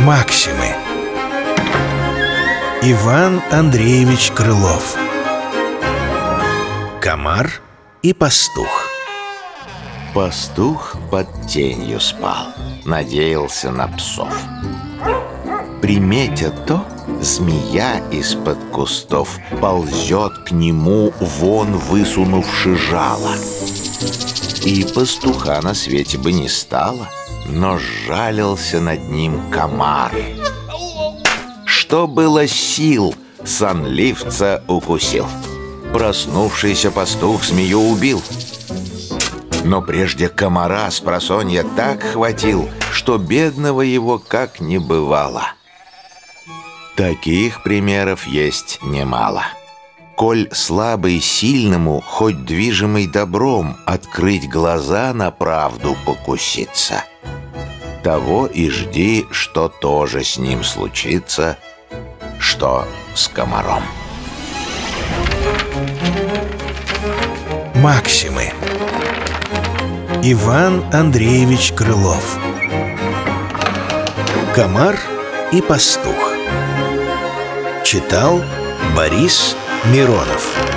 Максимы Иван Андреевич Крылов Комар и пастух Пастух под тенью спал, надеялся на псов. Приметя то, змея из-под кустов ползет к нему, вон высунувши жало. И пастуха на свете бы не стало, но жалился над ним комар. Что было сил, сонливца укусил. Проснувшийся пастух змею убил. Но прежде комара с просонья так хватил, что бедного его как не бывало. Таких примеров есть немало. Коль слабый сильному, хоть движимый добром, открыть глаза на правду покуситься. Того и жди, что тоже с ним случится, что с комаром. Максимы. Иван Андреевич Крылов. Комар и пастух Читал Борис Миронов